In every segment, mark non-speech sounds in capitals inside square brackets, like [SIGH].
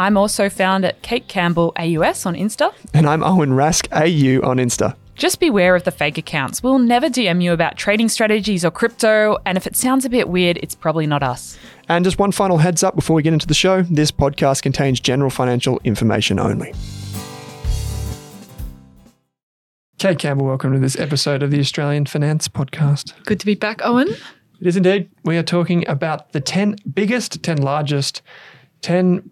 I'm also found at Kate Campbell AUS on Insta. And I'm Owen Rask AU on Insta. Just beware of the fake accounts. We'll never DM you about trading strategies or crypto, and if it sounds a bit weird, it's probably not us. And just one final heads up before we get into the show this podcast contains general financial information only. Kate Campbell, welcome to this episode of the Australian Finance Podcast. Good to be back, Owen. It is indeed. We are talking about the 10 biggest, 10 largest, 10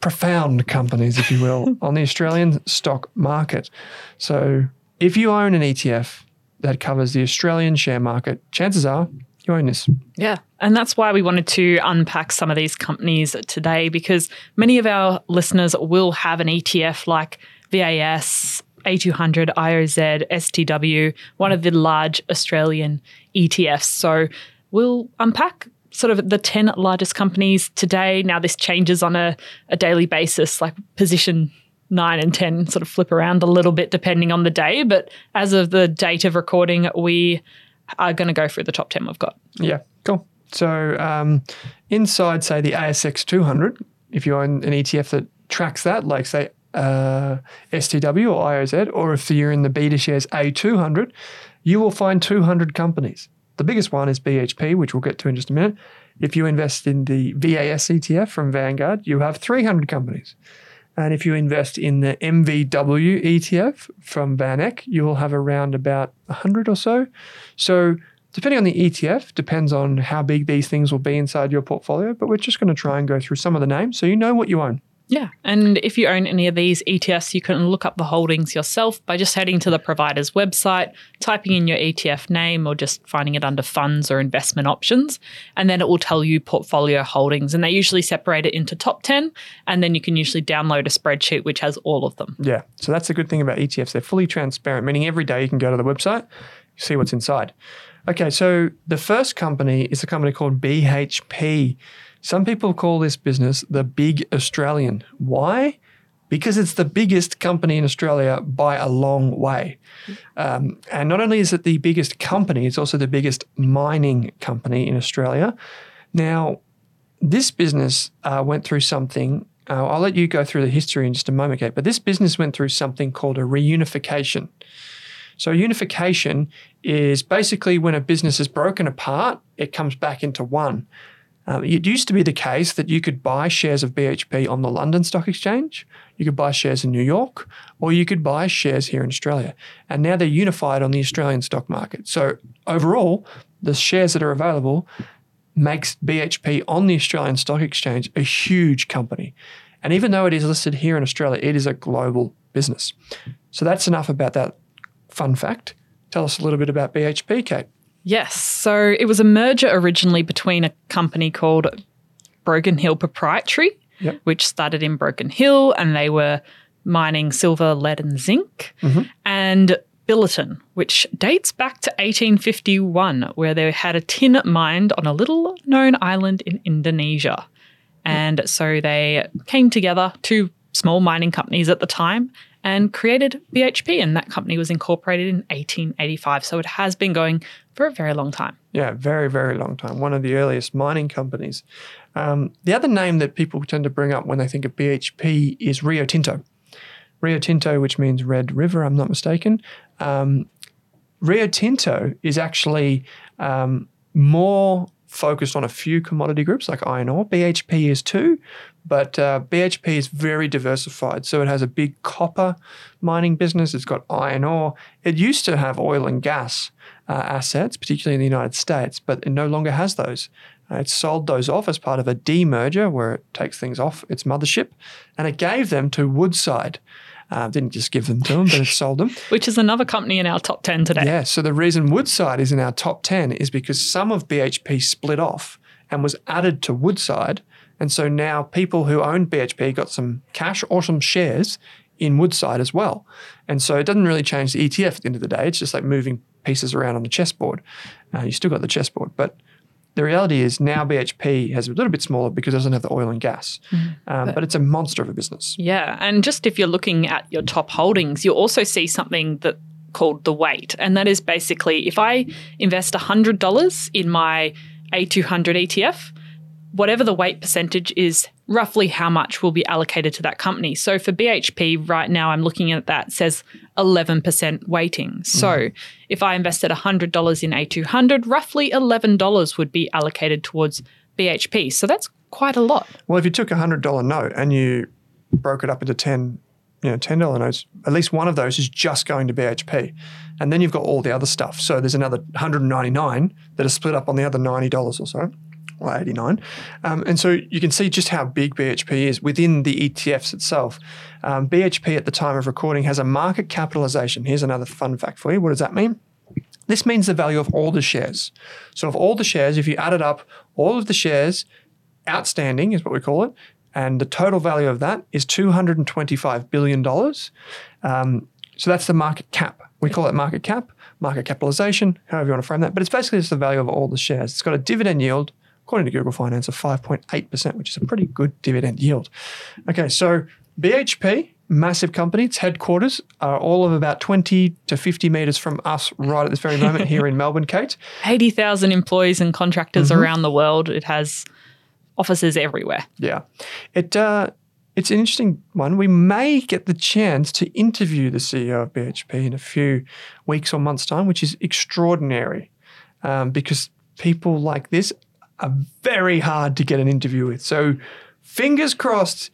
profound companies, if you will, [LAUGHS] on the Australian stock market. So if you own an ETF that covers the Australian share market, chances are you own this. Yeah. And that's why we wanted to unpack some of these companies today because many of our listeners will have an ETF like VAS, A200, IOZ, STW, one of the large Australian ETFs. So we'll unpack sort of the 10 largest companies today. Now, this changes on a, a daily basis, like position nine and 10 sort of flip around a little bit depending on the day. But as of the date of recording, we are going to go through the top 10 we've got. Yeah, cool. So um, inside, say, the ASX 200, if you own an ETF that tracks that, like, say, uh, STW or IOZ, or if you're in the beta shares A200, you will find 200 companies. The biggest one is BHP, which we'll get to in just a minute. If you invest in the VAS ETF from Vanguard, you have 300 companies. And if you invest in the MVW ETF from VanEck, you will have around about 100 or so. So, depending on the ETF, depends on how big these things will be inside your portfolio. But we're just going to try and go through some of the names so you know what you own. Yeah. And if you own any of these ETFs, you can look up the holdings yourself by just heading to the provider's website, typing in your ETF name, or just finding it under funds or investment options. And then it will tell you portfolio holdings. And they usually separate it into top 10. And then you can usually download a spreadsheet which has all of them. Yeah. So that's the good thing about ETFs. They're fully transparent, meaning every day you can go to the website, see what's inside. Okay, so the first company is a company called BHP. Some people call this business the Big Australian. Why? Because it's the biggest company in Australia by a long way. Um, and not only is it the biggest company, it's also the biggest mining company in Australia. Now, this business uh, went through something. Uh, I'll let you go through the history in just a moment, Kate. But this business went through something called a reunification. So, unification is basically when a business is broken apart, it comes back into one. Um, it used to be the case that you could buy shares of BHP on the London Stock Exchange, you could buy shares in New York, or you could buy shares here in Australia. And now they're unified on the Australian stock market. So, overall, the shares that are available makes BHP on the Australian Stock Exchange a huge company. And even though it is listed here in Australia, it is a global business. So that's enough about that fun fact. Tell us a little bit about BHP, Kate. Yes. So it was a merger originally between a company called Broken Hill Proprietary, Yep. which started in Broken Hill and they were mining silver, lead, and zinc, mm-hmm. and Billiton, which dates back to 1851, where they had a tin mined on a little known island in Indonesia. And so they came together, two small mining companies at the time, and created BHP. And that company was incorporated in 1885. So it has been going for a very long time. Yeah, very, very long time. One of the earliest mining companies. Um, the other name that people tend to bring up when they think of BHP is Rio Tinto. Rio Tinto, which means Red River, I'm not mistaken. Um, Rio Tinto is actually um, more focused on a few commodity groups like iron ore. BHP is too, but uh, BHP is very diversified. So it has a big copper mining business. It's got iron ore. It used to have oil and gas uh, assets, particularly in the United States, but it no longer has those. Uh, it sold those off as part of a demerger where it takes things off its mothership, and it gave them to Woodside. Uh, didn't just give them to them, but it sold them. [LAUGHS] Which is another company in our top 10 today. Yeah. So the reason Woodside is in our top 10 is because some of BHP split off and was added to Woodside. And so now people who own BHP got some cash or some shares in Woodside as well. And so it doesn't really change the ETF at the end of the day. It's just like moving pieces around on the chessboard. Uh, you still got the chessboard, but the reality is now BHP has a little bit smaller because it doesn't have the oil and gas, um, but it's a monster of a business. Yeah, and just if you're looking at your top holdings, you'll also see something that called the weight, and that is basically if I invest hundred dollars in my A200 ETF, whatever the weight percentage is, roughly how much will be allocated to that company. So for BHP right now, I'm looking at that says 11% weighting. So mm-hmm. if I invested $100 in A200, roughly $11 would be allocated towards BHP. So that's quite a lot. Well, if you took a hundred dollar note and you broke it up into ten, you know, ten dollar notes, at least one of those is just going to BHP, and then you've got all the other stuff. So there's another 199 that are split up on the other ninety dollars or so, or 89, um, and so you can see just how big BHP is within the ETFs itself. Um, BHP at the time of recording has a market capitalization. Here's another fun fact for you. What does that mean? This means the value of all the shares. So, of all the shares, if you added up all of the shares outstanding, is what we call it, and the total value of that is $225 billion. Um, so, that's the market cap. We call it market cap, market capitalization, however you want to frame that. But it's basically just the value of all the shares. It's got a dividend yield, according to Google Finance, of 5.8%, which is a pretty good dividend yield. Okay, so BHP, massive company. Its headquarters are all of about 20 to 50 meters from us right at this very moment here in [LAUGHS] Melbourne, Kate. 80,000 employees and contractors around the world. It has offices everywhere. Yeah. It uh, it's an interesting one. We may get the chance to interview the CEO of BHP in a few weeks or months' time, which is extraordinary um, because people like this are very hard to get an interview with. So, fingers crossed,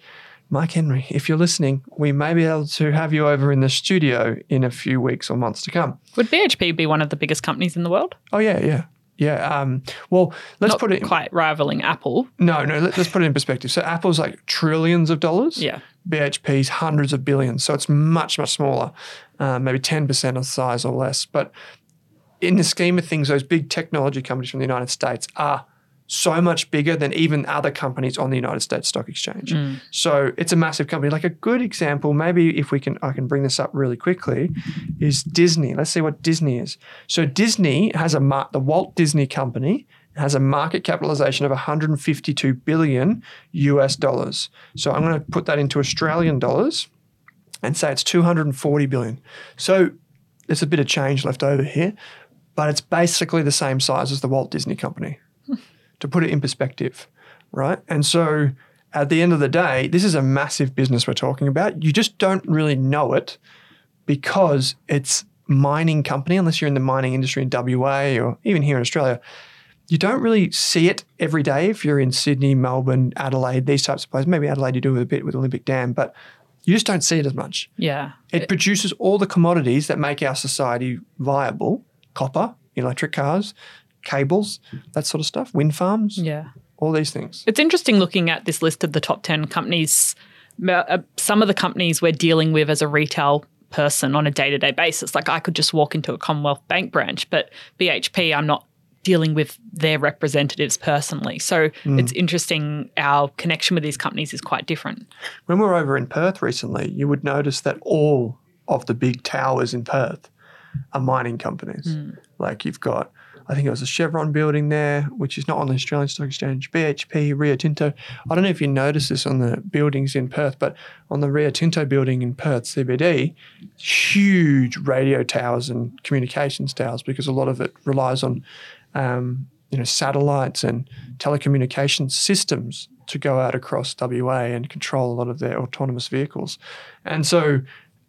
Mike Henry, if you're listening, we may be able to have you over in the studio in a few weeks or months to come. Would BHP be one of the biggest companies in the world? Oh, yeah, yeah. Yeah. Um, well, let's Not put it. quite rivaling Apple. No, no. Let, us put it in perspective. So Apple's like trillions of dollars. Yeah. BHP's hundreds of billions. So it's much, much smaller, uh, maybe 10% of size or less. But in the scheme of things, those big technology companies from the United States are so much bigger than even other companies on the United States Stock Exchange. Mm. So it's a massive company. Like a good example, maybe if we can, I can bring this up really quickly, is Disney. Let's see what Disney is. So Disney has a mar- the Walt Disney Company has a market capitalization of 152 billion US dollars. So I'm going to put that into Australian dollars and say it's 240 billion. So there's a bit of change left over here, but it's basically the same size as the Walt Disney Company, to put it in perspective, right? And so at the end of the day, this is a massive business we're talking about. You just don't really know it because it's mining company, unless you're in the mining industry in WA or even here in Australia. You don't really see it every day if you're in Sydney, Melbourne, Adelaide, these types of places. Maybe Adelaide you do a bit with Olympic Dam, but you just don't see it as much. Yeah. It produces all the commodities that make our society viable copper, electric cars, cables, that sort of stuff, wind farms, Yeah. all these things. It's interesting looking at this list of the top 10 companies. Uh, Some of the companies we're dealing with as a retail person on a day to day basis. Like I could just walk into a Commonwealth Bank branch, but BHP, I'm not dealing with their representatives personally. So Hmm. it's interesting. Our connection with these companies is quite different. When we were over in Perth recently, you would notice that all of the big towers in Perth are mining companies. Like you've got, I think it was a Chevron building there, which is not on the Australian Stock Exchange, BHP, Rio Tinto. I don't know if you noticed this on the buildings in Perth, but on the Rio Tinto building in Perth, CBD, huge radio towers and communications towers because a lot of it relies on um, you know, satellites and telecommunications systems to go out across WA and control a lot of their autonomous vehicles. And so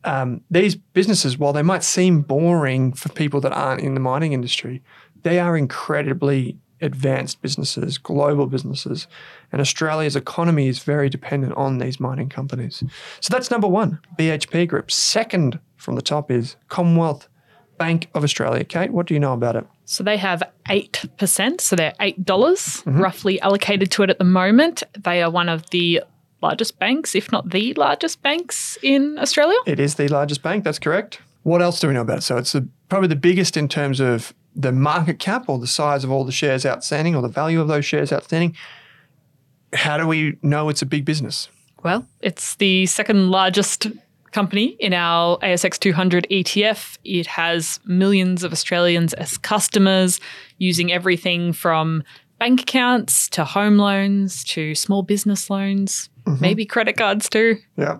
um, these businesses, while they might seem boring for people that aren't in the mining industry, they are incredibly advanced businesses, global businesses. And Australia's economy is very dependent on these mining companies. So that's number one, BHP Group. Second from the top is Commonwealth Bank of Australia. Kate, what do you know about it? So they have 8%, so they're $8 Mm-hmm. roughly allocated to it at the moment. They are one of the largest banks, if not the largest banks in Australia. It is the largest bank. That's correct. What else do we know about it? So it's the, probably the biggest in terms of the market cap or the size of all the shares outstanding or the value of those shares outstanding. How do we know it's a big business? Well, it's the second largest company in our ASX 200 ETF. It has millions of Australians as customers using everything from bank accounts to home loans to small business loans, maybe credit cards too. Yeah,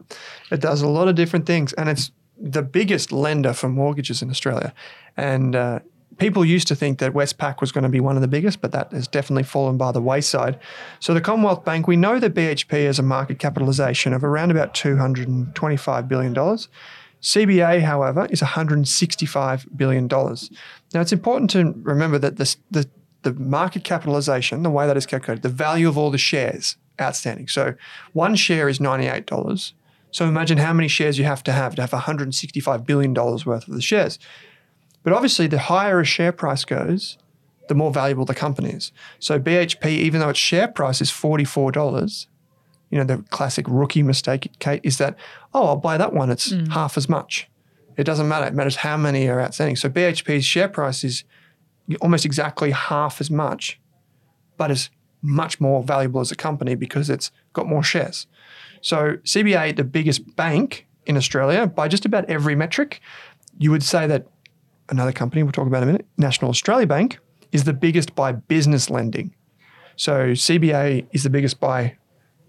it does a lot of different things, and it's the biggest lender for mortgages in Australia. And uh, people used to think that Westpac was going to be one of the biggest, but that has definitely fallen by the wayside. So the Commonwealth Bank, we know that BHP has a market capitalisation of around about two hundred and twenty-five billion dollars. CBA, however, is $165 billion. Now, it's important to remember that this, the, the market capitalisation, the way that is calculated, the value of all the shares outstanding. So one share is $98. So imagine how many shares you have to have to have $165 billion worth of the shares. But obviously, the higher a share price goes, the more valuable the company is. So BHP, even though its share price is $44, you know, the classic rookie mistake, Kate, is that, oh, I'll buy that one. It's mm. half as much. It doesn't matter. It matters how many are outstanding. So BHP's share price is almost exactly half as much, but is much more valuable as a company because it's got more shares. So CBA, the biggest bank in Australia, by just about every metric, you would say that another company we'll talk about in a minute, National Australia Bank, is the biggest by business lending. So CBA is the biggest by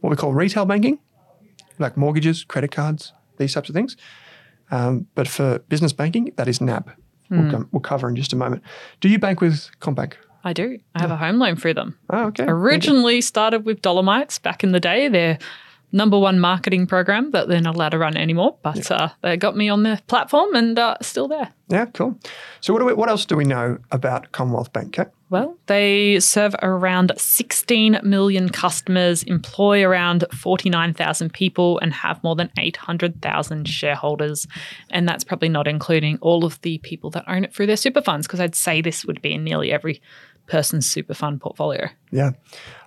what we call retail banking, like mortgages, credit cards, these types of things. Um, but for business banking, that is NAB. We'll, come, we'll cover in just a moment. Do you bank with CommBank? I do. I have a home loan through them. Oh, okay. Originally started with Dollarmites back in the day. Their number one marketing program that they're not allowed to run anymore, but uh, they got me on the platform and uh, still there. Yeah, cool. So what do we, what else do we know about Commonwealth Bank? Kate? Well, they serve around 16 million customers, employ around 49,000 people, and have more than 800,000 shareholders. And that's probably not including all of the people that own it through their super funds, because I'd say this would be in nearly every person's super fund portfolio. Yeah.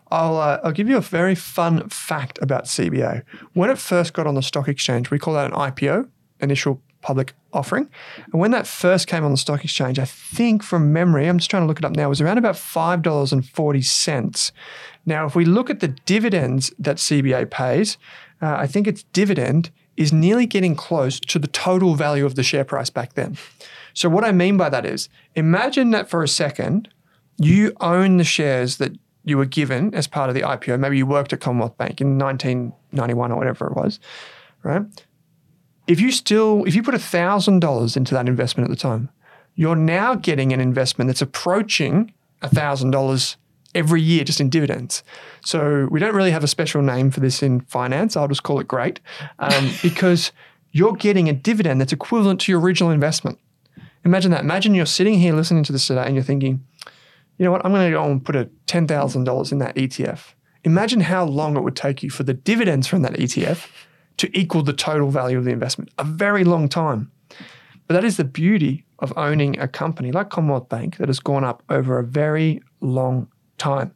I'll, uh, I'll give you a very fun fact about CBA. When it first got on the stock exchange, we call that an IPO, initial public offering. And when that first came on the stock exchange, I think from memory, I'm just trying to look it up now, it was around about $5.40. Now, if we look at the dividends that CBA pays, uh, I think its dividend is nearly getting close to the total value of the share price back then. So, what I mean by that is imagine that for a second, you own the shares that you were given as part of the IPO. Maybe you worked at Commonwealth Bank in 1991 or whatever it was, right? If you still, if you put $1,000 into that investment at the time, you're now getting an investment that's approaching $1,000 every year just in dividends. So we don't really have a special name for this in finance. I'll just call it great um, [LAUGHS] because you're getting a dividend that's equivalent to your original investment. Imagine that. Imagine you're sitting here listening to this today and you're thinking, you know what, I'm going to go and put a $10,000 in that ETF. Imagine how long it would take you for the dividends from that ETF to equal the total value of the investment. A very long time. But that is the beauty of owning a company like Commonwealth Bank that has gone up over a very long time.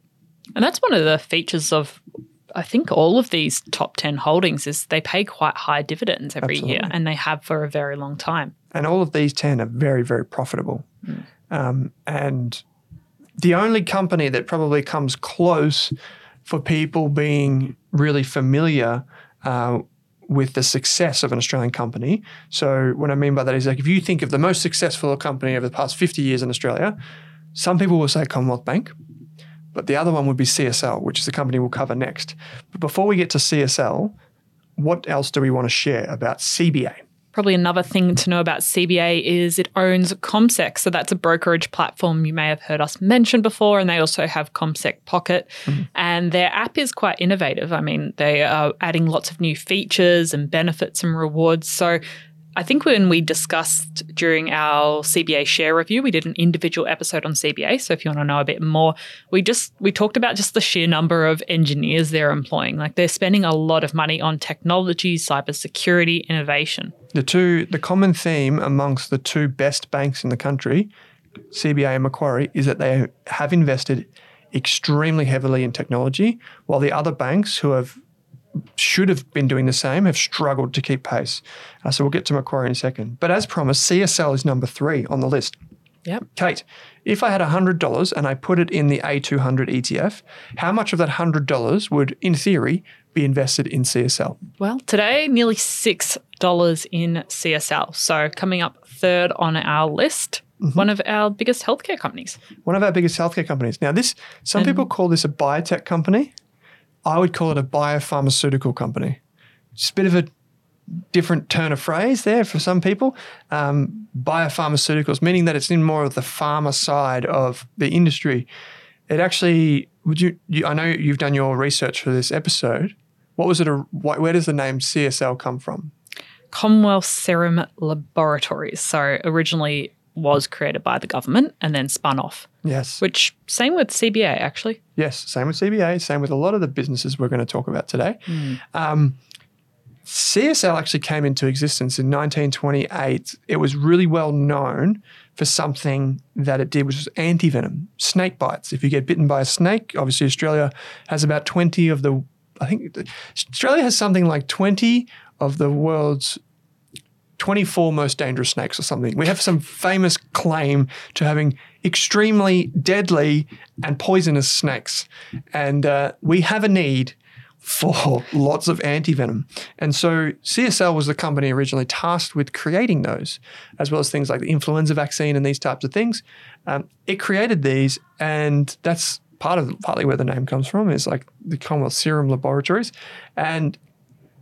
And that's one of the features of I think all of these top 10 holdings is they pay quite high dividends every year and they have for a very long time. And all of these 10 are very, very profitable. Um, and the only company that probably comes close for people being really familiar uh, with the success of an Australian company. So, what I mean by that is like if you think of the most successful company over the past 50 years in Australia, some people will say Commonwealth Bank, but the other one would be CSL, which is the company we'll cover next. But before we get to CSL, what else do we want to share about CBA? Probably another thing to know about CBA is it owns CommSec. So that's a brokerage platform you may have heard us mention before. And they also have CommSec Pocket. Mm-hmm. And their app is quite innovative. I mean, they are adding lots of new features and benefits and rewards. So I think when we discussed during our CBA share review, we did an individual episode on CBA. So if you want to know a bit more, we just we talked about just the sheer number of engineers they're employing. Like they're spending a lot of money on technology, cybersecurity, innovation. The two, the common theme amongst the two best banks in the country, CBA and Macquarie, is that they have invested extremely heavily in technology, while the other banks who have should have been doing the same have struggled to keep pace. Uh, so we'll get to Macquarie in a second. But as promised, CSL is number three on the list. Yep. Kate, if I had $100 and I put it in the A200 ETF, how much of that $100 would, in theory, be invested in CSL? Well, today nearly six dollars in CSL. So coming up third on our list, one of our biggest healthcare companies. one of our biggest healthcare companies. Now, this some people call this a biotech company. I would call it a biopharmaceutical company. It's a bit of a different turn of phrase there for some people. Um, biopharmaceuticals, meaning that it's in more of the pharma side of the industry. It actually, would you, you I know you've done your research for this episode. What was it? A, wh- where does the name CSL come from? Commonwealth Serum Laboratories. So originally was created by the government and then spun off. Yes. Which same with CBA actually. Yes, same with CBA, same with a lot of the businesses we're going to talk about today. Um, CSL actually came into existence in 1928. It was really well known for something that it did, which was antivenom, snake bites. If you get bitten by a snake, obviously Australia has about 20 of the, I think Australia has something like 20 of the world's 24 most dangerous snakes or something. We have some famous claim to having extremely deadly and poisonous snakes. And uh, we have a need for lots of antivenom. And so CSL was the company originally tasked with creating those, as well as things like the influenza vaccine and these types of things. Um, it created these, and that's part of partly where the name comes from, is like the Commonwealth Serum Laboratories. And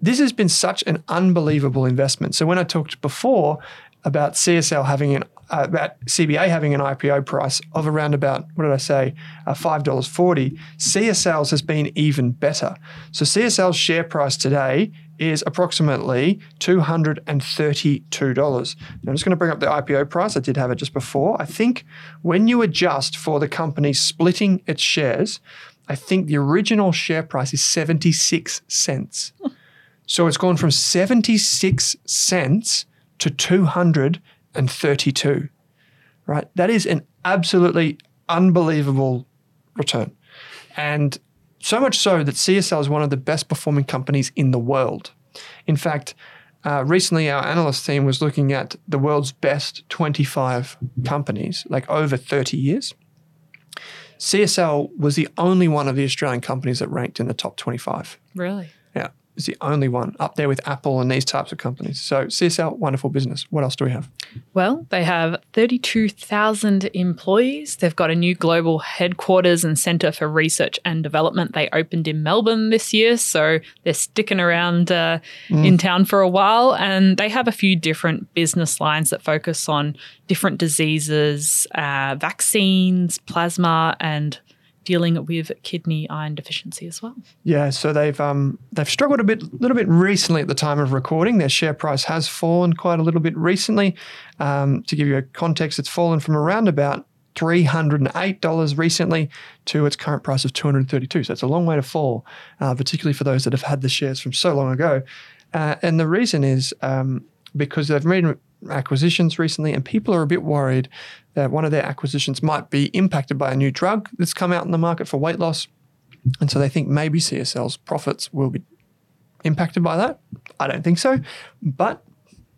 this has been such an unbelievable investment. So when I talked before about CSL having an uh, about CBA having an IPO price of around about what did I say uh, five dollars forty, CSL's has been even better. So CSL's share price today is approximately two hundred and thirty-two dollars. I'm just going to bring up the IPO price. I did have it just before. I think when you adjust for the company splitting its shares, I think the original share price is seventy-six cents. So it's gone from 76 cents to 232. Right? That is an absolutely unbelievable return. And so much so that CSL is one of the best performing companies in the world. In fact, uh, recently our analyst team was looking at the world's best 25 companies, like over 30 years. CSL was the only one of the Australian companies that ranked in the top 25. Really? It's the only one up there with Apple and these types of companies. So CSL, wonderful business. What else do we have? Well, they have 32,000 employees. They've got a new global headquarters and centre for research and development. They opened in Melbourne this year, so they're sticking around uh, in town for a while. And they have a few different business lines that focus on different diseases, uh, vaccines, plasma, and dealing with kidney iron deficiency as well. Yeah, so they've um, they've struggled a bit, little bit recently at the time of recording. Their share price has fallen quite a little bit recently. Um, to give you a context, it's fallen from around about three hundred and eight dollars recently to its current price of two hundred thirty-two. So it's a long way to fall, uh, particularly for those that have had the shares from so long ago. Uh, and the reason is um, because they've made acquisitions recently, and people are a bit worried that one of their acquisitions might be impacted by a new drug that's come out in the market for weight loss. And so they think maybe CSL's profits will be impacted by that. I don't think so, but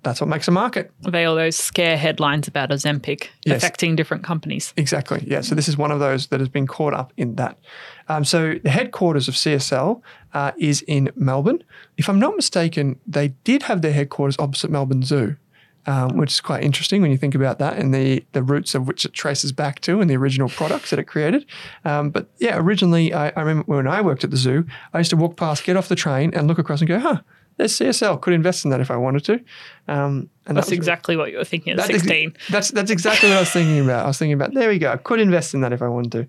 that's what makes a market. Are they all those scare headlines about Ozempic Yes. affecting different companies? Exactly. Yeah. So this is one of those that has been caught up in that. Um, so the headquarters of CSL uh, is in Melbourne. If I'm not mistaken, they did have their headquarters opposite Melbourne Zoo. Um, which is quite interesting when you think about that and the, the roots of which it traces back to and the original products that it created. Um, but yeah, originally, I, I remember when I worked at the zoo, I used to walk past, get off the train, and look across and go, huh, there's CSL. Could invest in that if I wanted to. Um, and That's was- exactly what you were thinking at that is- 16. that's that's exactly what I was thinking about. I was thinking about there we go. I could invest in that if I wanted to.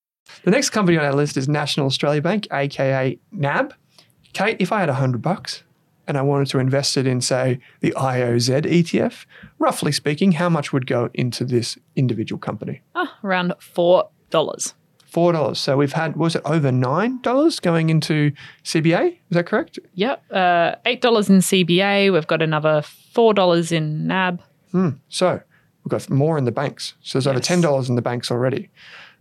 The next company on our list is National Australia Bank, aka NAB. Kate, if I had a hundred bucks and I wanted to invest it in, say, the IOZ ETF, roughly speaking, how much would go into this individual company? Ah, around $4. Four dollars. So we've had was it over nine dollars going into CBA? Is that correct? Yep. Uh, $8 in CBA. We've got another $4 in NAB. Hmm. So we've got more in the banks. So there's over ten dollars in the banks already.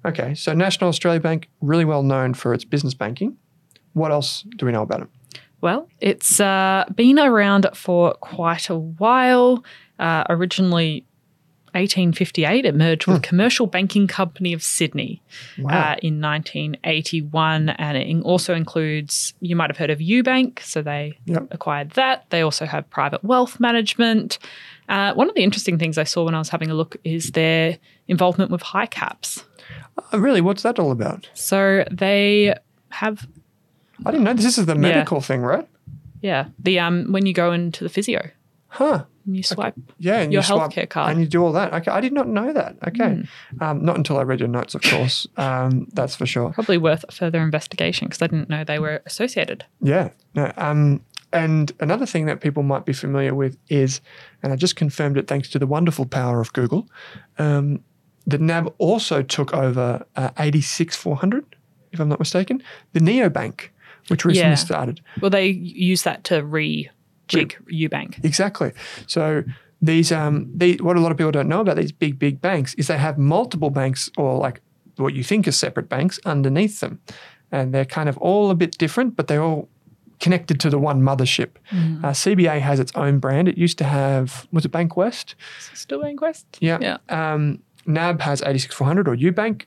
Okay, so National Australia Bank, really well known for its business banking. What else do we know about it? Well, it's uh, been around for quite a while. Uh, originally, 1858, it merged with Commercial Banking Company of Sydney Wow. uh, in 1981, and it also includes. You might have heard of UBank, so they Yep. acquired that. They also have private wealth management. Uh, one of the interesting things I saw when I was having a look is their involvement with HICAPS. Oh, really? What's that all about? So they have I didn't know this. This is the medical thing, right? Yeah, the um when you go into the physio, Huh. and you swipe. Yeah, and Your you swipe healthcare card. Hmm. and you do all that. Okay, I did not know that. Okay, um, not until I read your notes, of course. um, that's for sure. Probably worth further investigation because I didn't know they were associated. Yeah. No, um, and another thing that people might be familiar with is, and I just confirmed it thanks to the wonderful power of Google, um, the NAB also took over uh, 86400, if I'm not mistaken, the Neobank, which recently Yeah. started. Well, they use that to re jig Ubank. Exactly. So these um the what a lot of people don't know about these big big banks is they have multiple banks or like what you think are separate banks underneath them, and they're kind of all a bit different, but they're all connected to the one mothership. Uh, CBA has its own brand. It used to have was it Bank West? Still in quest. Yeah. Yeah. Um, NAB has 86400 or UBank.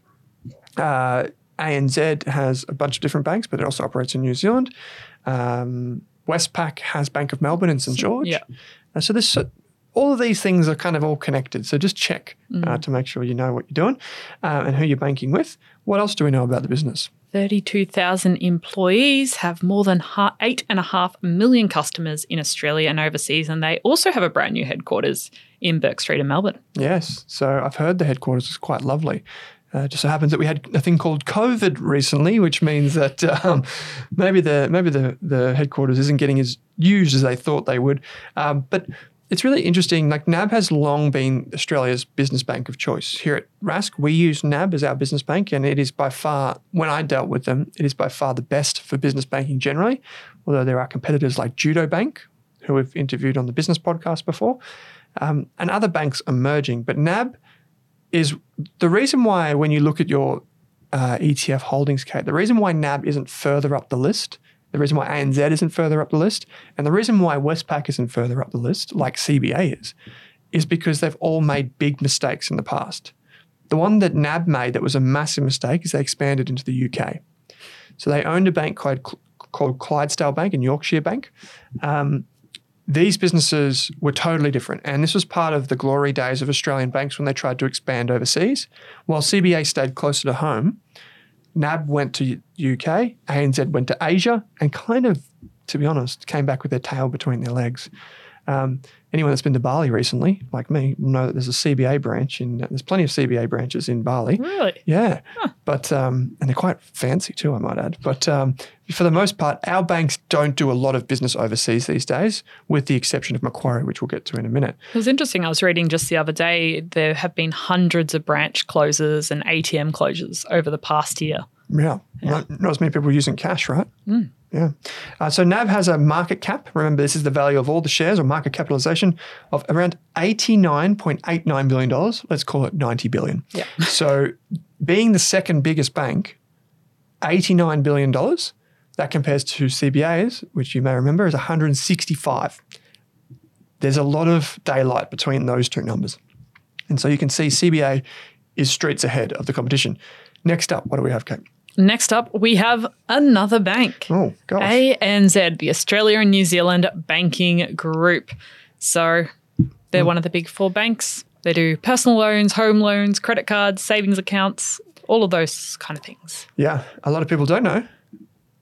Uh, ANZ has a bunch of different banks, but it also operates in New Zealand. Um, Westpac has Bank of Melbourne and St George. Yeah. Uh, so this, so all of these things are kind of all connected. So just check Mm. uh, to make sure you know what you're doing uh, and who you're banking with. What else do we know about the business? 32,000 employees have more than eight and a half million customers in Australia and overseas, and they also have a brand new headquarters in Bourke Street in Melbourne. Yes. So I've heard the headquarters is quite lovely. Uh, just so happens that we had a thing called COVID recently, which means that um, maybe the maybe the, the headquarters isn't getting as used as they thought they would. Um, but it's really interesting. Like NAB has long been Australia's business bank of choice. Here at Rask, we use NAB as our business bank, and it is by far, when I dealt with them, it is by far the best for business banking generally. Although there are competitors like Judo Bank, who we've interviewed on the business podcast before, um, and other banks emerging. But NAB is the reason why when you look at your uh, ETF holdings, Kate, the reason why NAB isn't further up the list, the reason why ANZ isn't further up the list, and the reason why Westpac isn't further up the list, like CBA is, is because they've all made big mistakes in the past. The one that NAB made that was a massive mistake is they expanded into the UK. So they owned a bank called, called Clydesdale Bank and Yorkshire Bank. Um, these businesses were totally different. And this was part of the glory days of Australian banks when they tried to expand overseas. While CBA stayed closer to home, NAB went to UK, ANZ went to Asia, and kind of, to be honest, came back with their tail between their legs. Um, anyone that's been to Bali recently, like me, will know that there's a CBA branch in. There's plenty of CBA branches in Bali. Really? Yeah, but um, and they're quite fancy too, I might add. But um, for the most part, our banks don't do a lot of business overseas these days, with the exception of Macquarie, which we'll get to in a minute. It was interesting. I was reading just the other day, there have been hundreds of branch closures and ATM closures over the past year. Yeah, Not, not as many people using cash, right? Yeah. Uh, so NAB has a market cap. Remember, this is the value of all the shares or market capitalization of around $89.89 billion. Let's call it 90 billion. Yeah. [LAUGHS] So, being the second biggest bank, $89 billion, that compares to CBA's, which you may remember is 165. There's a lot of daylight between those two numbers. And so you can see CBA is streets ahead of the competition. Next up, what do we have, Kate? Next up, we have another bank. Oh, gosh. ANZ, the Australia and New Zealand Banking Group. So they're one of the big four banks. They do personal loans, home loans, credit cards, savings accounts, all of those kind of things. Yeah, a lot of people don't know,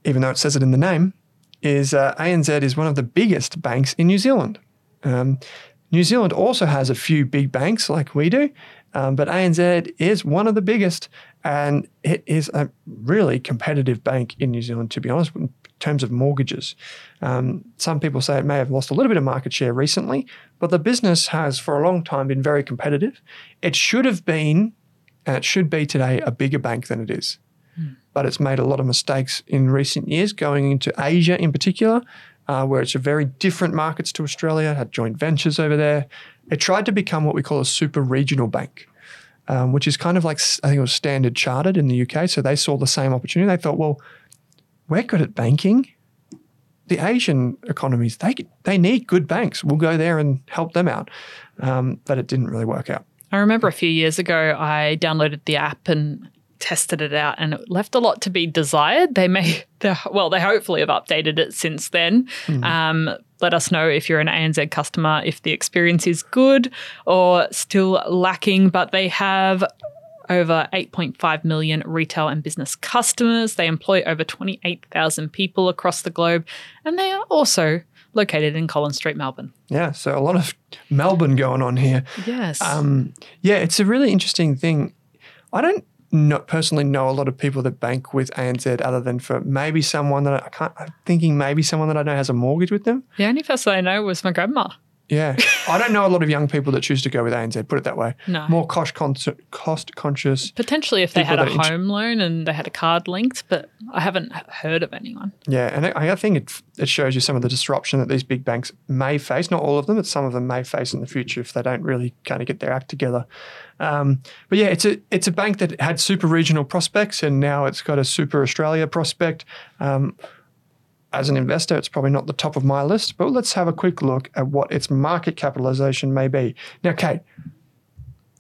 even though it says it in the name, is uh, ANZ is one of the biggest banks in New Zealand. Um, New Zealand also has a few big banks like we do, um, but ANZ is one of the biggest, and it is a really competitive bank in New Zealand, to be honest, in terms of mortgages. Um, some people say it may have lost a little bit of market share recently, but the business has for a long time been very competitive. It should have been, and it should be today, a bigger bank than it is but it's made a lot of mistakes in recent years, going into Asia in particular, uh, where it's a very different markets to Australia, had joint ventures over there. It tried to become what we call a super regional bank, um, which is kind of like, I think it was Standard Chartered in the UK. So they saw the same opportunity. They thought, well, we're good at banking. The Asian economies, they, they need good banks. We'll go there and help them out. Um, but it didn't really work out. I remember a few years ago, I downloaded the app and tested it out, and it left a lot to be desired. They may, [LAUGHS] well, they hopefully have updated it since then. Um, let us know if you're an ANZ customer, if the experience is good or still lacking. But they have over 8.5 million retail and business customers. They employ over 28,000 people across the globe, and they are also located in Collins Street, Melbourne. Yeah. So a lot of Melbourne going on here. Yes. Um, yeah, it's a really interesting thing. I don't not personally know a lot of people that bank with ANZ other than for maybe someone that I, can't. I'm thinking maybe someone that I know has a mortgage with them. the only person I know was my grandma. Yeah, I don't know a lot of young people that choose to go with ANZ. Put it that way. No. more cost con- cost conscious. Potentially if they had a int- home loan and they had a card linked, but I haven't heard of anyone. Yeah, and I, I think it it shows you some of the disruption that these big banks may face. Not all of them, but some of them may face in the future if they don't really kind of get their act together. Um, but yeah, it's a it's a bank that had super regional prospects, and now it's got a super Australia prospect. Um, as an investor, it's probably not the top of my list, but let's have a quick look at what its market capitalization may be. Now, Kate,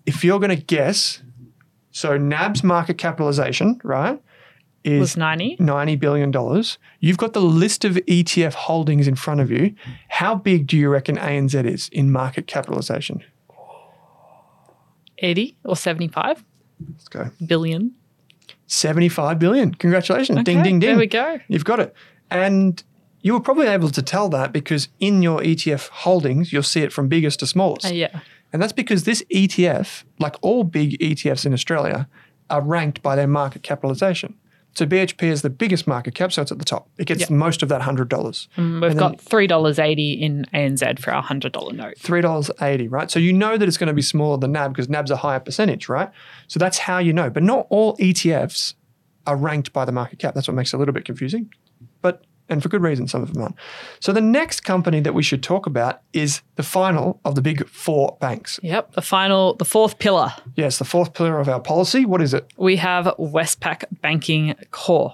if you're going to guess, so NAB's market capitalization, right, is Was 90? $90 billion. You've got the list of ETF holdings in front of you. How big do you reckon ANZ is in market capitalization? 80 or 75 Let's go. billion. 75 billion. Congratulations. ding, ding, ding. There we go. You've got it. And you were probably able to tell that because in your ETF holdings, you'll see it from biggest to smallest. Uh, yeah. And that's because this ETF, like all big ETFs in Australia, are ranked by their market capitalization. So BHP is the biggest market cap, so it's at the top. It gets Yeah. most of that $100. And we've got $3.80 in ANZ for our $100 note. $3.80, right? So you know that it's going to be smaller than NAB because NAB's a higher percentage, right? So that's how you know. But not all ETFs are ranked by the market cap. That's what makes it a little bit confusing. And for good reason, some of them aren't. So the next company that we should talk about is the final of the big four banks. Yep. The final, the fourth pillar, Yes, the fourth pillar of our policy. What is it? we have Westpac Banking Corp.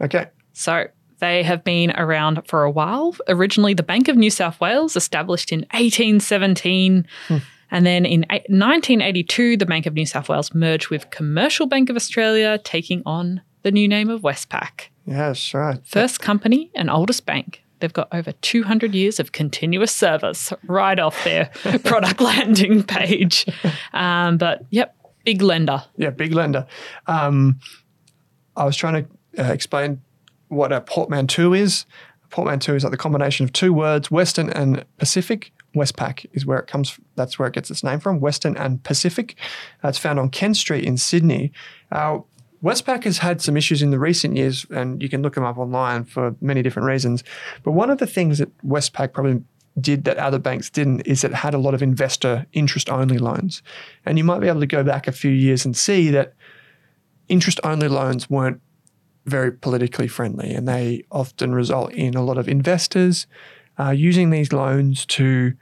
Okay. So they have been around for a while. Originally, the Bank of New South Wales, established in 1817. Hmm. And then in 1982, the Bank of New South Wales merged with Commercial Bank of Australia, taking on the new name of Westpac. Yes, right. First company and oldest bank. They've got over 200 years of continuous service right off their [LAUGHS] product landing page. Um, but yep, big lender. Yeah, big lender. Um, I was trying to uh, explain what a portmanteau is. A portmanteau is like the combination of two words, Western and Pacific. Westpac is where it comes. That's where it gets its name from. Western and Pacific. Uh, it's found on Kent Street in Sydney. Uh, Westpac has had some issues in the recent years, and you can look them up online for many different reasons. But one of the things that Westpac probably did that other banks didn't is it had a lot of investor interest only loans. And you might be able to go back a few years and see that interest only loans weren't very politically friendly and they often result in a lot of investors uh, using these loans to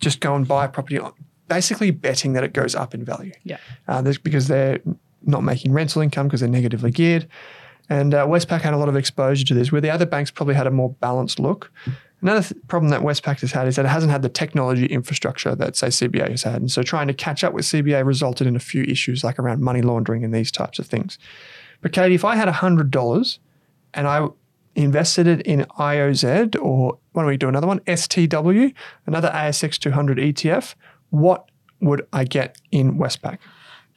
just go and buy property, basically betting that it goes up in value. Yeah. Uh, because they're not making rental income because they're negatively geared. And uh, Westpac had a lot of exposure to this, where the other banks probably had a more balanced look. Another th- problem that Westpac has had is that it hasn't had the technology infrastructure that, say, CBA has had. And so trying to catch up with CBA resulted in a few issues like around money laundering and these types of things. But, Katie, if I had $100 and I invested it in IOZ or why don't we do another one? STW, another ASX 200 ETF, what would I get in Westpac?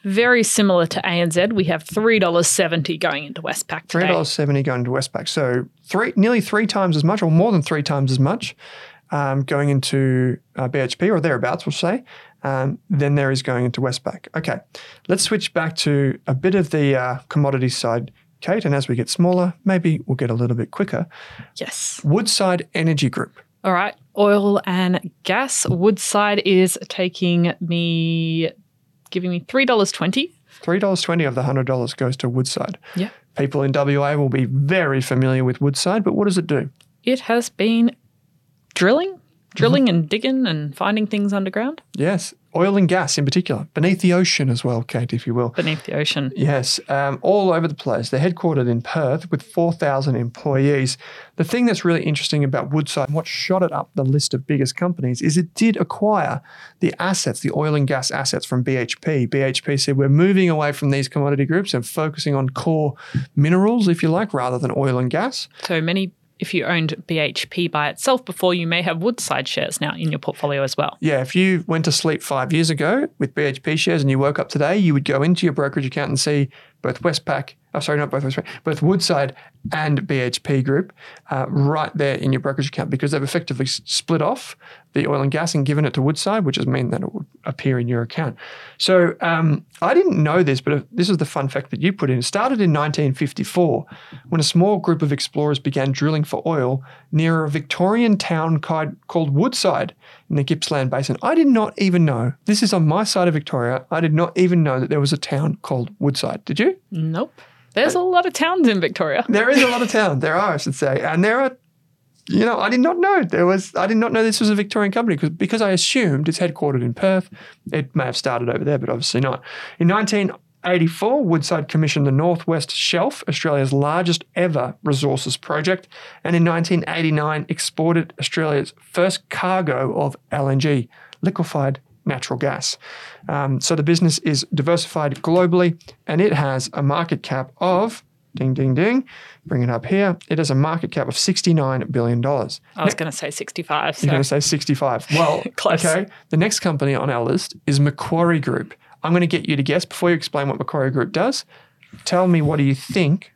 Very similar to ANZ, we have $3.70 going into Westpac Three dollars seventy going to Westpac. So three, nearly three times as much, or more than three times as much, um, going into uh, BHP or thereabouts, we'll say. Um, than there is going into Westpac. Okay, let's switch back to a bit of the uh, commodity side, Kate. And as we get smaller, maybe we'll get a little bit quicker. Yes. Woodside Energy Group. All right. Oil and gas. Woodside is taking me, giving me $3.20. Three dollars twenty of the hundred dollars goes to Woodside. Yeah. People in WA will be very familiar with Woodside, but what does it do? It has been drilling, drilling mm-hmm. and digging and finding things underground Yes, oil and gas in particular, beneath the ocean as well, Kate, if you will. beneath the ocean. Yes, um, all over the place. They're headquartered in Perth with 4,000 employees. The thing that's really interesting about Woodside and what shot it up the list of biggest companies is it did acquire the assets, the oil and gas assets from BHP. BHP said we're moving away from these commodity groups and focusing on core minerals, if you like, rather than oil and gas. So many, if you owned BHP by itself before, you may have Woodside shares now in your portfolio as well. Yeah, if you went to sleep five years ago with BHP shares and you woke up today, you would go into your brokerage account and see both Westpac, oh, sorry, not both Westpac, both Woodside and BHP Group uh, right there in your brokerage account because they've effectively split off the oil and gas and given it to Woodside, which has meant that it would appear in your account. So um, I didn't know this, but this is the fun fact that you put in. It started in 1954 when a small group of explorers began drilling for oil near a Victorian town called called Woodside in the Gippsland Basin. I did not even know, this is on my side of Victoria, I did not even know that there was a town called Woodside. Did you? Nope. There's a lot of towns in Victoria. There is a lot of [LAUGHS] towns. There are, I should say. And there are, you know, I did not know there was, I did not know this was a Victorian company because, because I assumed it's headquartered in Perth. It may have started over there, but obviously not. In 1984, Woodside commissioned the Northwest Shelf, Australia's largest ever resources project. And in 1989, exported Australia's first cargo of LNG, liquefied natural gas. Um, so the business is diversified globally and it has a market cap of, ding, ding, ding, bring it up here. It has a market cap of $69 billion. I was going to say 65. So. You're going to say 65. Well, [LAUGHS] Close. okay. The next company on our list is Macquarie Group. I'm going to get you to guess before you explain what Macquarie Group does. Tell me what do you think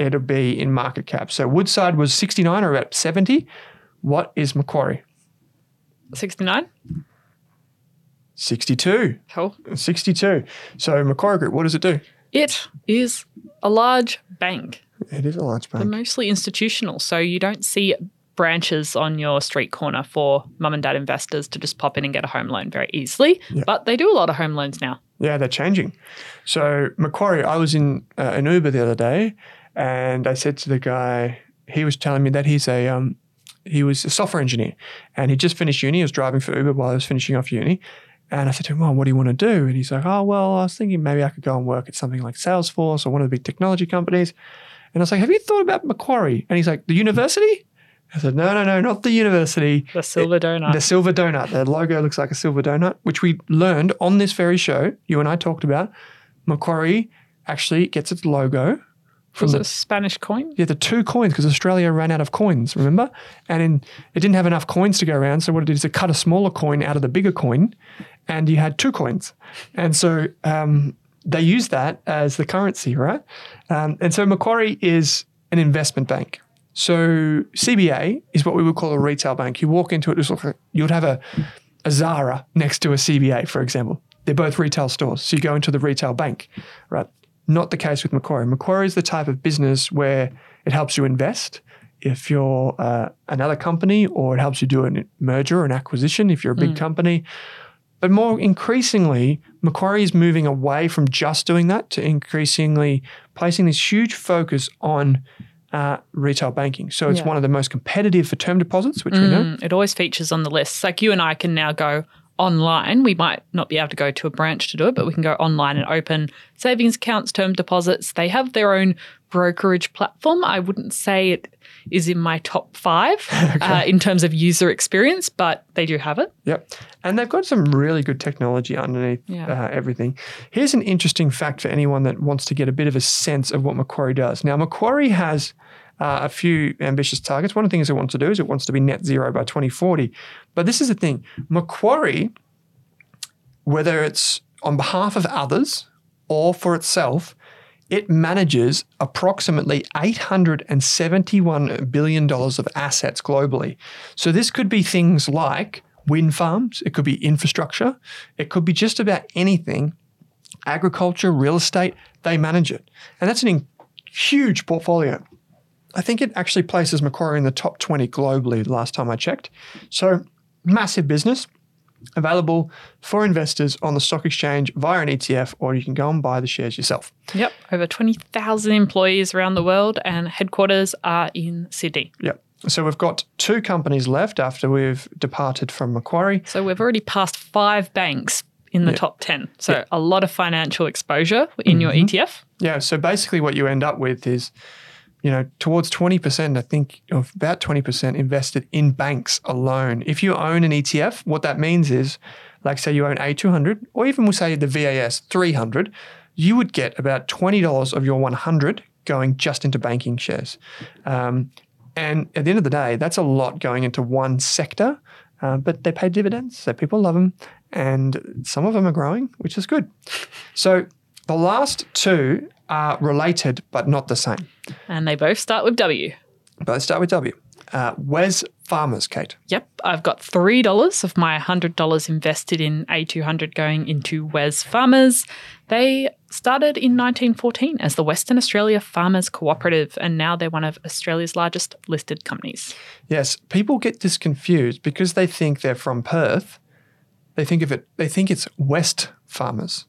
it'll be in market cap. So Woodside was 69 or about 70. What is Macquarie? 69? 62. Cool. 62. So Macquarie Group, what does it do? It is a large bank, It is a large bank. mostly institutional. So you don't see branches on your street corner for mum and dad investors to just pop in and get a home loan very easily. But they do a lot of home loans now. Yeah, they're changing. So Macquarie, I was in uh, an Uber the other day, and I said to the guy, he was telling me that he's a um, he was a software engineer, and he just finished uni. He was driving for Uber while I was finishing off uni. And I said to him, well, what do you want to do? And he's like, oh, well, I was thinking maybe I could go and work at something like Salesforce or one of the big technology companies. And I was like, have you thought about Macquarie? And he's like, the university? I said, no, no, no, not the university. The silver donut. The silver donut. The logo looks like a silver donut, which we learned on this very show. You and I talked about. Macquarie actually gets its logo from was the it a Spanish coin? yeah the two coins because Australia ran out of coins. Remember, and in, it didn't have enough coins to go around. So what it did is it cut a smaller coin out of the bigger coin, and you had two coins. And so um, they used that as the currency, right? Um, and so Macquarie is an investment bank. So CBA is what we would call a retail bank. You walk into it, it's like you would have a a Zara next to a CBA, for example. They're both retail stores. So you go into the retail bank, right? Not the case with Macquarie. Macquarie is the type of business where it helps you invest if you're uh, another company, or it helps you do a merger or an acquisition if you're a big company. But more increasingly, Macquarie is moving away from just doing that to increasingly placing this huge focus on uh, retail banking. So it's Yeah. one of the most competitive for term deposits, which we know. Mm, it always features on the list. Like you and I can now go online. We might not be able to go to a branch to do it, but we can go online and open savings accounts, term deposits. They have their own brokerage platform. I wouldn't say it is in my top five [LAUGHS] uh, in terms of user experience, but they do have it. Yep. And they've got some really good technology underneath Yeah. uh, everything. Here's an interesting fact for anyone that wants to get a bit of a sense of what Macquarie does. Now, Macquarie has uh, a few ambitious targets. One of the things it wants to do is it wants to be net zero by 2040. But this is the thing Macquarie, whether it's on behalf of others or for itself, it manages approximately $871 billion of assets globally. So this could be things like wind farms, it could be infrastructure, it could be just about anything agriculture, real estate, they manage it. And that's an huge portfolio. I think it actually places Macquarie in the top 20 globally the last time I checked. So, massive business available for investors on the stock exchange via an ETF, or you can go and buy the shares yourself. Yep. Over 20,000 employees around the world, and headquarters are in Sydney. Yep. So, we've got two companies left after we've departed from Macquarie. So we've already passed five banks in the top 10. So a lot of financial exposure in your mm-hmm. E ETF. Yeah. So, basically, what you end up with is you know, towards 20%, I think, of about 20% invested in banks alone. If you own an ETF, what that means is, like, say you own A200, or even we'll say the VAS 300, you would get about $20 of your 100 going just into banking shares. Um, and at the end of the day, that's a lot going into one sector, uh, but they pay dividends, so people love them, and some of them are growing, which is good. So the last two are related but not the same. And they both start with W. Let's start with W. Uh, Wes Farmers, Kate. Yep, I've got $3 of my $100 invested in A200 going into Wesfarmers. They started in 1914 as the Western Australia Farmers Cooperative, and now they're one of Australia's largest listed companies. Yes, people get this confused because they think they're from Perth. They think of it, they think it's West Farmers,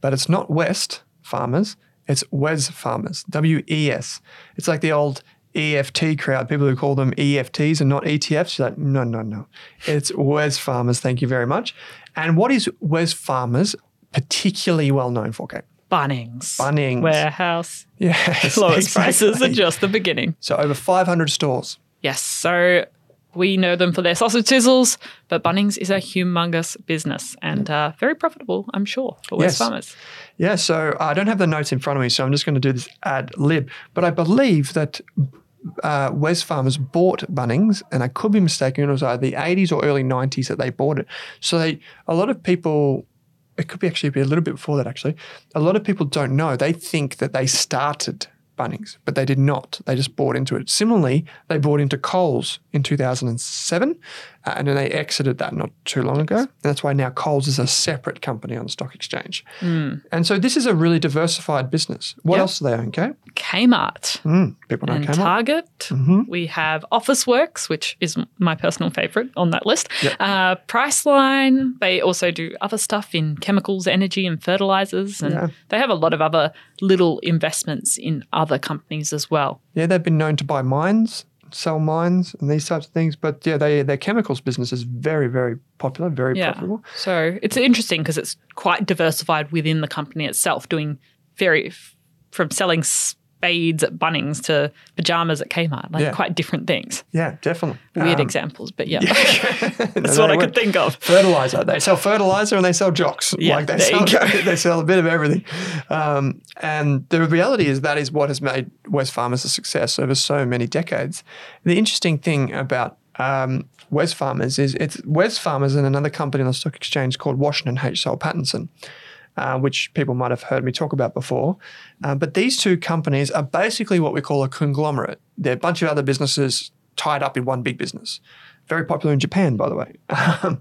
but it's not West Farmers, it's Wesfarmers, W E S. It's like the old EFT crowd, people who call them EFTs and not ETFs. You're like, no, no, no. It's Wesfarmers, thank you very much. And what is Wesfarmers particularly well known for, Kate? Bunnings. Bunnings. Warehouse. Yes. Lowest [LAUGHS] prices are just the beginning. So over 500 stores. Yes, so we know them for their sausage sizzles, but Bunnings is a humongous business and uh, very profitable, I'm sure, for West Yes. Farmers. Yeah, so I don't have the notes in front of me, so I'm just going to do this ad lib. But I believe that uh, Wesfarmers bought Bunnings, and I could be mistaken. It was either the 80s or early 90s that they bought it. So they, a lot of people, it could be actually be a little bit before that. Actually, a lot of people don't know. They think that they started Bunnings, but they did not. They just bought into it. Similarly, they bought into Coles in 2007, uh, and then they exited that not too long ago. And that's why now Coles is a separate company on the stock exchange. And so this is a really diversified business. What Yeah. else do they own, Kate? Kmart Mm, people know and Kmart. Target. We have Officeworks, which is my personal favorite on that list. Yep. Uh, Priceline. They also do other stuff in chemicals, energy, and fertilizers. And Yeah. they have a lot of other little investments in other companies as well. Yeah, they've been known to buy mines, sell mines, and these types of things. But yeah, they, their chemicals business is very, very popular, very Yeah. profitable. So it's interesting because it's quite diversified within the company itself, doing very from selling spades at Bunnings to pajamas at Kmart, like Yeah. quite different things. Yeah, definitely. Weird Um, examples, but yeah, [LAUGHS] That's [LAUGHS] that's what I could think of. Fertilizer. They sell fertilizer and they sell jocks. Yeah, like they there you sell, go. [LAUGHS] they sell a bit of everything. Um, and the reality is that is what has made West Farmers a success over so many decades. The interesting thing about um, West Farmers is it's West Farmers and another company on the stock exchange called Washington H. Soul Pattinson. Uh, which people might have heard me talk about before. Uh, but these two companies are basically what we call a conglomerate. They're a bunch of other businesses tied up in one big business. Very popular in Japan, by the way. [LAUGHS]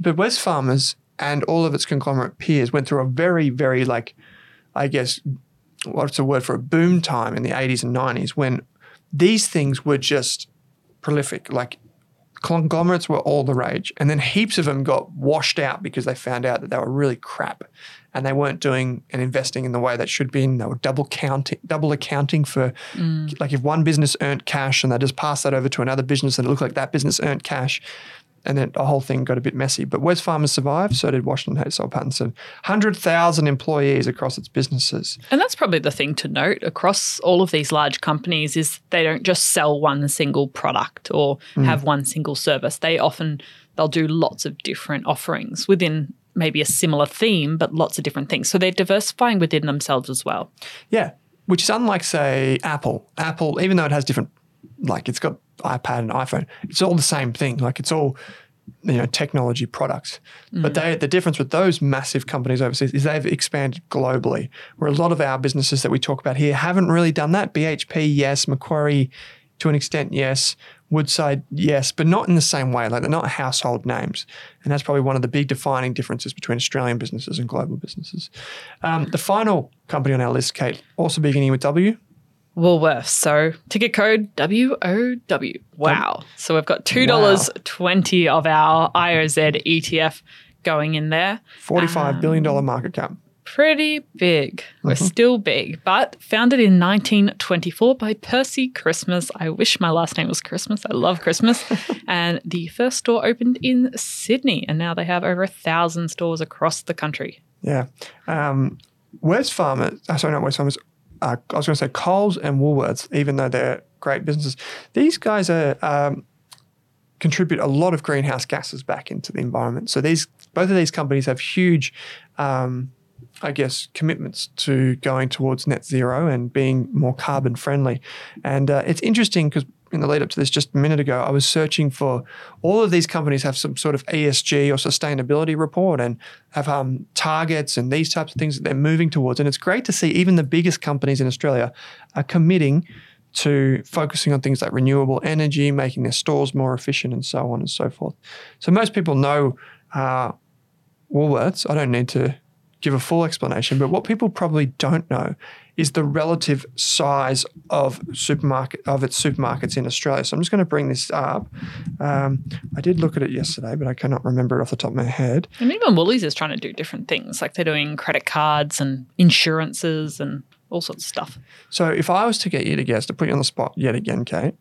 But Wesfarmers and all of its conglomerate peers went through a very, very like, I guess, what's the word for a boom time in the 80s and 90s when these things were just prolific. Like conglomerates were all the rage. And then heaps of them got washed out because they found out that they were really crap and they weren't doing and investing in the way that should be. And they were double counting, double accounting for mm. like if one business earned cash and they just passed that over to another business and it looked like that business earned cash. And then the whole thing got a bit messy. But Wesfarmers survived, so did Washington H. Soul Pattinson. 100,000 employees across its businesses. And that's probably the thing to note across all of these large companies is they don't just sell one single product or mm. have one single service. They often they'll do lots of different offerings within maybe a similar theme, but lots of different things. So they're diversifying within themselves as well. Yeah, which is unlike, say, Apple. Apple, even though it has different, like it's got iPad and iPhone, it's all the same thing. Like it's all, you know, technology products. But mm. they, the difference with those massive companies overseas is they've expanded globally, where a lot of our businesses that we talk about here haven't really done that. BHP, yes. Macquarie, to an extent, yes. Woodside, yes, but not in the same way. Like they're not household names, and that's probably one of the big defining differences between Australian businesses and global businesses. Um, the final company on our list, Kate, also beginning with W. Woolworths. So ticket code WOW. Wow. So we've got $2.20 of our IOZ ETF going in there. Forty-five billion dollar market cap. Pretty big. We're still big, but founded in 1924 by Percy Christmas. I wish my last name was Christmas. I love Christmas. [LAUGHS] and the first store opened in Sydney, and now they have over a thousand stores across the country. Yeah. Um, West Farmers, uh, sorry, not West Farmers, uh, I was going to say Coles and Woolworths, even though they're great businesses, these guys are. Um, contribute a lot of greenhouse gases back into the environment. So these both of these companies have huge, um, I guess, commitments to going towards net zero and being more carbon friendly. And uh, it's interesting because in the lead up to this, just a minute ago, I was searching for all of these companies have some sort of ESG or sustainability report and have um, targets and these types of things that they're moving towards. And it's great to see even the biggest companies in Australia are committing to focusing on things like renewable energy, making their stores more efficient, and so on and so forth. So most people know uh, Woolworths. I don't need to give a full explanation, but what people probably don't know is the relative size of supermarket of its supermarkets in Australia. So I'm just going to bring this up. Um, I did look at it yesterday, but I cannot remember it off the top of my head. And even Woolies is trying to do different things, like they're doing credit cards and insurances and all sorts of stuff. So if I was to get you to guess, to put you on the spot yet again, Kate,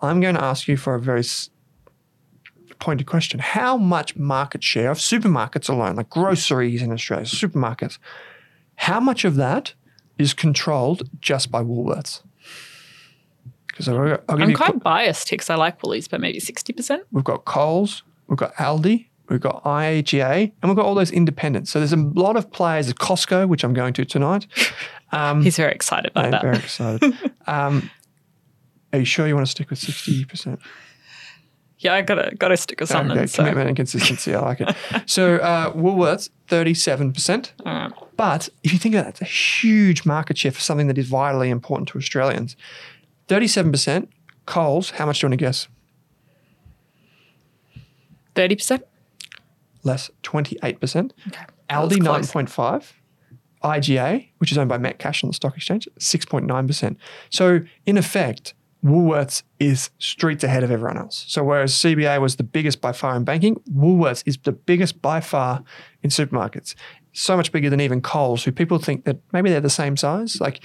I'm going to ask you for a very pointed question. How much market share of supermarkets alone, like groceries in Australia, supermarkets, how much of that is controlled just by Woolworths? Because I'm you, quite biased here because I like Woolies, but maybe 60%. we've got Coles, we've got Aldi, we've got IGA, and we've got all those independents. So there's a lot of players, at Costco, which I'm going to tonight. Um, He's very excited I'm that. very excited. [LAUGHS] um, are you sure you want to stick with 60%? Yeah, I gotta gotta stick with something. Okay, so. commitment and consistency. I like it. [LAUGHS] So uh, Woolworths, 37%. All right. But if you think about it, it's a huge market share for something that is vitally important to Australians. 37%. Coles, how much do you want to guess? 30%? Less, 28%. Okay. Aldi, 9.5. IGA, which is owned by Metcash on the stock exchange, 6.9%. So in effect, Woolworths is streets ahead of everyone else. So whereas CBA was the biggest by far in banking, Woolworths is the biggest by far in supermarkets. So much bigger than even Coles, who people think that maybe they're the same size. Like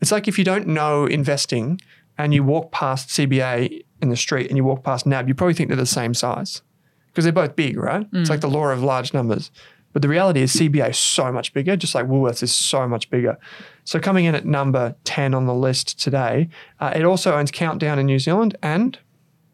it's like if you don't know investing and you walk past CBA in the street and you walk past NAB, you probably think they're the same size because they're both big, right? Mm. It's like the law of large numbers. But the reality is CBA is so much bigger, just like Woolworths is so much bigger. So coming in at number 10 on the list today, uh, it also owns Countdown in New Zealand and,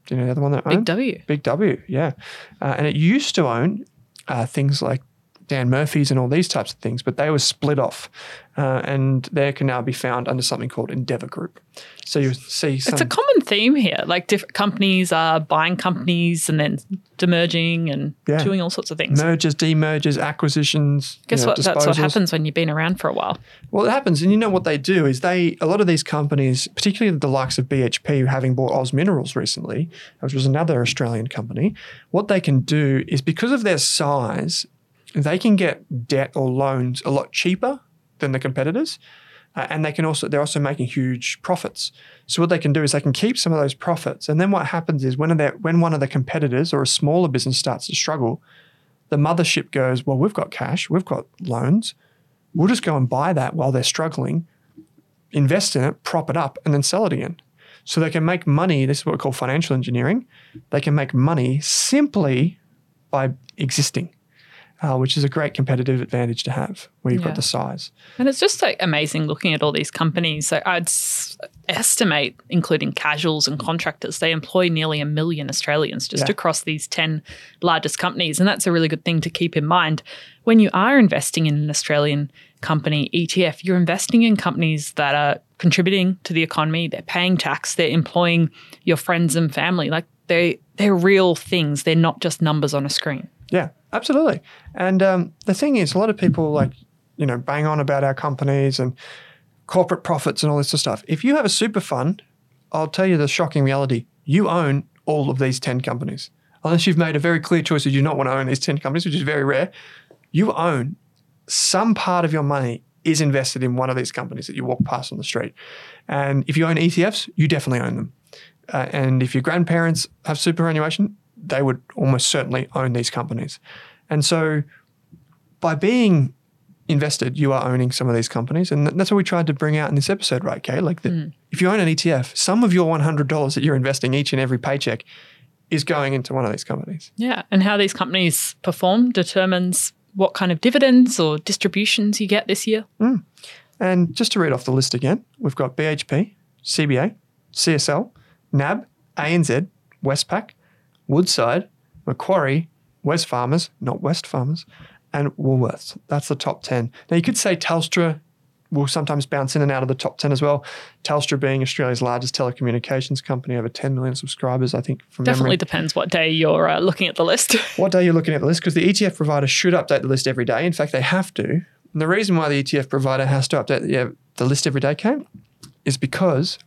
do you know the other one that Big? W. Big W, yeah. Uh, and it used to own uh, things like Dan Murphy's and all these types of things, but they were split off, uh, and they can now be found under something called Endeavour Group. So you see, some, It's a common theme here. Like different companies are buying companies and then demerging and Yeah. doing all sorts of things. mergers, demergers, acquisitions. you Guess know, what? That's what happens when you've been around for a while. Well, it happens, and you know what they do is they a lot of these companies, particularly the likes of BHP, having bought Oz Minerals recently, which was another Australian company. What they can do is because of their size, they can get debt or loans a lot cheaper than the competitors. Uh, and they can also they're also making huge profits. So what they can do is they can keep some of those profits, and then what happens is when their when one of the competitors or a smaller business starts to struggle, the mothership goes, well, we've got cash, we've got loans, we'll just go and buy that while they're struggling, invest in it, prop it up, and then sell it again. So they can make money. This is what we call financial engineering. They can make money simply by existing, uh, which is a great competitive advantage to have where you've Yeah. got the size. And it's just like amazing looking at all these companies. So I'd s- estimate, including casuals and contractors, they employ nearly a million Australians just Yeah. across these 10 largest companies. And that's a really good thing to keep in mind. When you are investing in an Australian company ETF, you're investing in companies that are contributing to the economy, they're paying tax, they're employing your friends and family. Like they, they're real things, they're not just numbers on a screen. Yeah, absolutely. And um, the thing is, a lot of people like, you know, bang on about our companies and corporate profits and all this sort of stuff. If you have a super fund, I'll tell you the shocking reality you own all of these 10 companies. Unless you've made a very clear choice that you do not want to own these 10 companies, which is very rare, you own some part of your money is invested in one of these companies that you walk past on the street. And if you own ETFs, you definitely own them. Uh, and if your grandparents have superannuation, they would almost certainly own these companies. And so by being invested, you are owning some of these companies. And that's what we tried to bring out in this episode, right, Kate? Like, that hmm. if you own an ETF, some of your $100 that you're investing each and every paycheck is going into one of these companies. Yeah. And how these companies perform determines what kind of dividends or distributions you get this year. Hmm. And just to read off the list again, we've got BHP, CBA, CSL, NAB, ANZ, Westpac, Woodside, Macquarie, West Farmers, not West Farmers, and Woolworths. That's the top 10. Now, you could say Telstra will sometimes bounce in and out of the top 10 as well. Telstra being Australia's largest telecommunications company, over 10 million subscribers, I think, from Definitely memory. depends what day you're uh, looking at the list. [LAUGHS] What day you're looking at the list? Because the ETF provider should update the list every day. In fact, they have to. And the reason why the ETF provider has to update the, the list every day, Kate, is because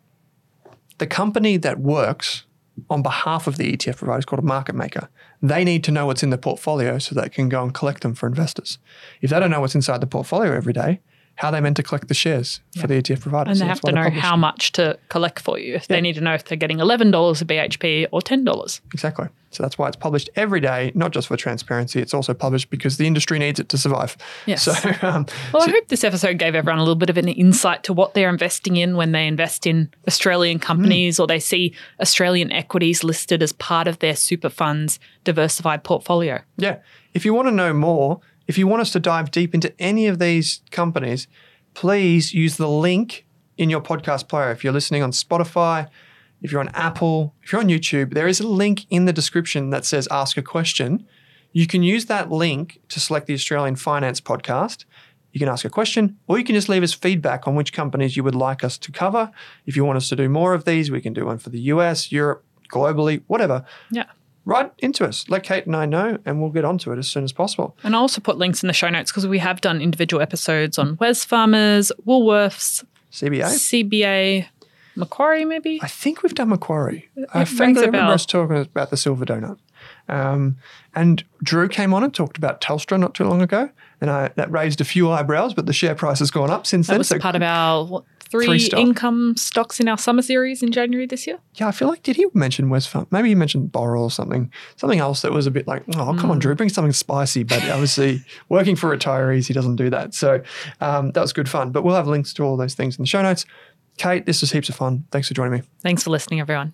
the company that works on behalf of the ETF provider is called a market maker. They need to know what's in the portfolio so they can go and collect them for investors. If they don't know what's inside the portfolio every day, how they meant to collect the shares for the ETF provider? and So they have to know how much to collect for you. If Yeah. They need to know if they're getting $11 a BHP or $10. Exactly. So that's why it's published every day, not just for transparency. It's also published because the industry needs it to survive. Yes. So, um, Well, I hope this episode gave everyone a little bit of an insight to what they're investing in when they invest in Australian companies or they see Australian equities listed as part of their super funds diversified portfolio. Yeah. If you want to know more, if you want us to dive deep into any of these companies, please use the link in your podcast player. If you're listening on Spotify, if you're on Apple, if you're on YouTube, there is a link in the description that says ask a question. You can use that link to select the Australian Finance Podcast. You can ask a question, or you can just leave us feedback on which companies you would like us to cover. If you want us to do more of these, we can do one for the US, Europe, globally, whatever. Yeah. Write into us. Let Kate and I know, and we'll get onto it as soon as possible. And I'll also put links in the show notes because we have done individual episodes on Wesfarmers, Woolworths, CBA. CBA, Macquarie, maybe. I think we've done Macquarie. I rings vaguely a remember us talking about the silver donut. Um, and Drew came on and talked about Telstra not too long ago, and I, that raised a few eyebrows. But the share price has gone up since That then. was so- part of our three, Three stock. income stocks in our summer series in January this year. yeah, I feel like did he mention West Farm? Maybe he mentioned Boral or something, something else that was a bit like, oh, come on, Drew, bring something spicy. But obviously, [LAUGHS] working for retirees, he doesn't do that. So um, that was good fun. But we'll have links to all those things in the show notes. Kate, this was heaps of fun. Thanks for joining me. Thanks for listening, everyone.